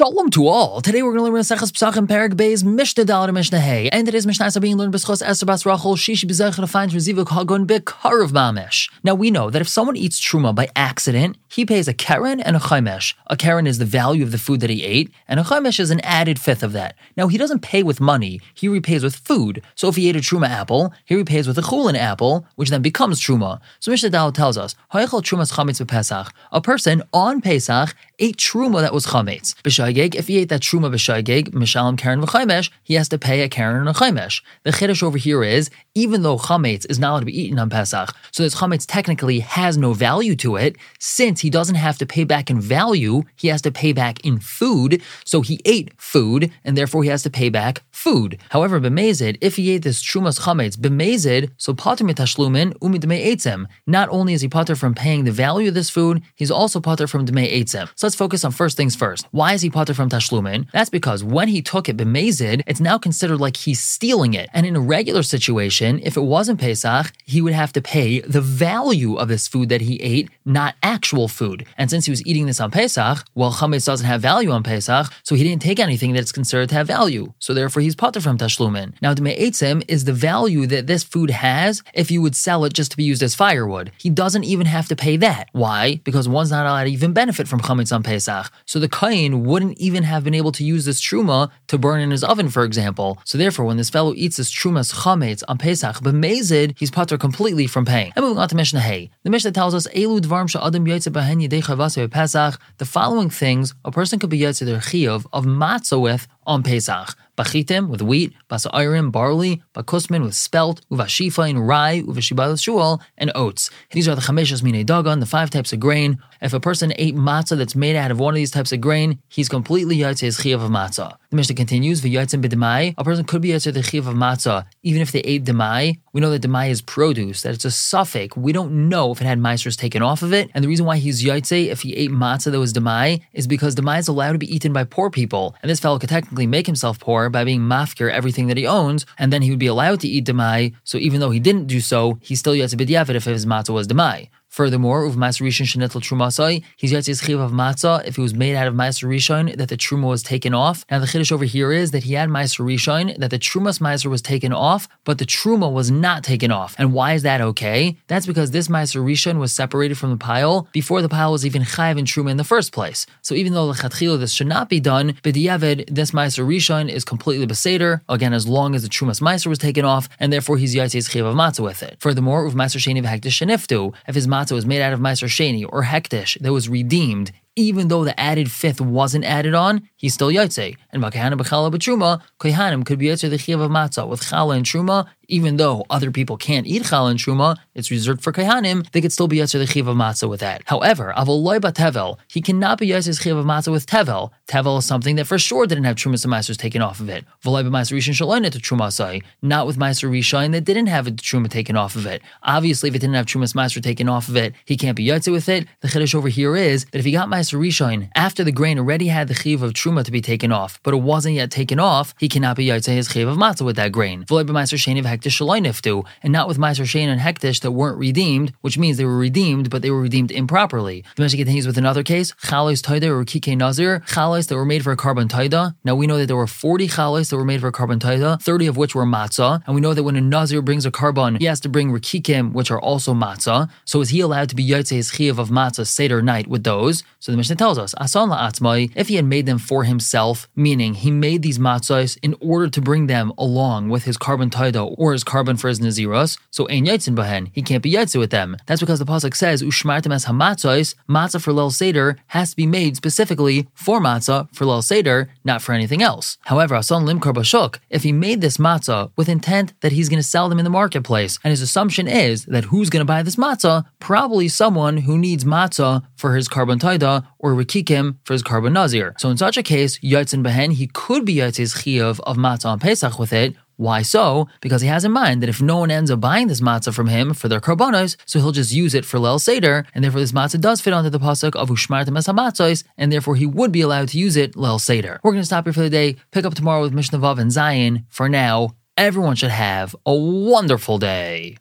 Shalom to all. Today we're going to learn Maseches Pesachim Perek Beis Mishnah Dal to Mishnah Hey. And today's Mishnah is being learned B'schos Esther Bas Rachel Shishi B'zech to find Rezivuk Hagun B'karav Mamish. Now we know that if someone eats truma by accident, he pays a keren and a chaimesh. A keren is the value of the food that he ate, and a chaimesh is an added fifth of that. Now he doesn't pay with money; he repays with food. So if he ate a truma apple, he repays with a chulin apple, which then becomes truma. So Mishnah Dal tells us, Ha'echel trumas chametz b'Pesach. A person on Pesach ate truma that was chametz. B'shaygeg, if he ate that truma b'shaygeg, mishalim karen v'chaimesh, he has to pay a karen and a chaimesh. The chiddush over here is, even though chametz is not allowed to be eaten on Pesach, so this chametz technically has no value to it, since he doesn't have to pay back in value, he has to pay back in food, so he ate food, and therefore he has to pay back food. However, b'mezid, if he ate this trumas chametz b'mezid, so pater mitashlumin eitzem. Not only is he pater from paying the value of this food, he's also pater from dmei eitzem. So let's focus on first things first. Why is he potter from tashlumin? That's because when he took it b'mezid, it's now considered like he's stealing it. And in a regular situation, if it wasn't Pesach, he would have to pay the value of this food that he ate, not actual food. And since he was eating this on Pesach, well, chametz doesn't have value on Pesach, so he didn't take anything that's considered to have value. So therefore, he's potter from tashlumin. Now, dmei eitzem is the value that this food has if you would sell it just to be used as firewood. He doesn't even have to pay that. Why? Because one's not allowed to even benefit from chametz on Pesach. So the kain wouldn't even have been able to use this truma to burn in his oven, for example. So therefore, when this fellow eats this truma's chametz on Pesach, b'mezid, he's pater completely from paying. And moving on to Mishnah Hey. The Mishnah tells us, Elu dvarm yedei chavase Pesach. The following things a person could be yotze their chiyuv of matzah with on Pesach. Bachitim with wheat, basairim, barley, bakusmin with spelt, uvashifa and rye, uvashibal shual, and oats. These are the chameshas mine dagon, the five types of grain. If a person ate matzah that's made out of one of these types of grain, he's completely yotze his chiyav of matzah. The Mishnah continues, v'yotzim b'demai, a person could be yotze the chiyav of matzah, even if they ate demai. We know that demai is produce, that it's a safek. We don't know if it had meisters taken off of it. And the reason why he's yotze if he ate matzah that was demai is because demai is allowed to be eaten by poor people. And this fellow could technically make himself poor by being mafkir everything that he owns, and then he would be allowed to eat demai. So even though he didn't do so, he still yotze b'diavad if his matzah was demai. Furthermore, uv Ma'aser Rishon shenitl trumasai, he's yet his chiv of matzah if it was made out of Ma'aser that the truma was taken off. Now the chiddush over here is that he had Ma'aser that the trumas Ma'aser was taken off, but the truma was not taken off. And why is that okay? That's because this Ma'aser was separated from the pile before the pile was even chayiv in truma in the first place. So even though the lechatchila this should not be done, b'diavad this Ma'aser is completely beseder again as long as the trumas Ma'aser was taken off, and therefore he's yet his chiv of matzah with it. Furthermore, uv Ma'aser Sheni v'hekdesh sheniftu if his matzah was made out of Meiser Sheni or Hekdesh that was redeemed, even though the added fifth wasn't added on, he's still Yotze. And Makahana B'chala B'truma, Kohanim could be Yotze the Chiv of Matzah with Chala and Truma, even though other people can't eat Chala and Truma, it's reserved for Kohanim, they could still be Yotze the Chiv of Matzah with that. However, Avoloi Tevel, he cannot be Yotze Chiv of Matzah with Tevel. Tevel is something that for sure didn't have Trumas and taken off of it. Voloi B'Meister Rishon Shaloin to Trumasai, not with Meister Rishon that didn't have a Truma taken off of it. Obviously, if it didn't have Trumas Meister taken off of it, he can't be Yotze with it. The Chiddush over here is that if he got Meister Rishon after the grain already had the chiv of truma to be taken off, but it wasn't yet taken off, he cannot be yotze his chiv of matzah with that grain. V'loy b'meiser sheni hekdesh niftu, and not with meiser sheni and hektish that weren't redeemed, which means they were redeemed, but they were redeemed improperly. The Mishnah continues with another case: chalos taida or kike nazir, chalos that were made for a korban taida. Now we know that there were forty chalos that were made for a korban taida, thirty of which were matzah, and we know that when a nazir brings a korban, he has to bring rikikim, which are also matzah. So is he allowed to be yotze his of matzah seder night with those? So the Mishnah tells us, asan la'atzmai, if he had made them for himself, meaning he made these matzahs in order to bring them along with his korban taida or his korban for his naziros, so ein yaitzin bahen, he can't be yaitze with them. That's because the pasuk says, ushmartem as hamatzos, matzah for lel seder has to be made specifically for matzah for lel seder, not for anything else. However, asan limkar bashuk, if he made this matzah with intent that he's going to sell them in the marketplace, and his assumption is that who's going to buy this matzah? Probably someone who needs matzah for his korban taida or rikikim for his korban nazir. So in such a case, Yotzin Behen, he could be Yotz's chiyav of matzah on Pesach with it. Why so? Because he has in mind that if no one ends up buying this matzah from him for their karbonos, so he'll just use it for Lel Seder, and therefore this matzah does fit onto the pasuk of Ushmartem es hamatzos, and therefore he would be allowed to use it Lel Seder. We're going to stop here for the day, pick up tomorrow with Mishnah Vav and Zayin. For now, everyone should have a wonderful day.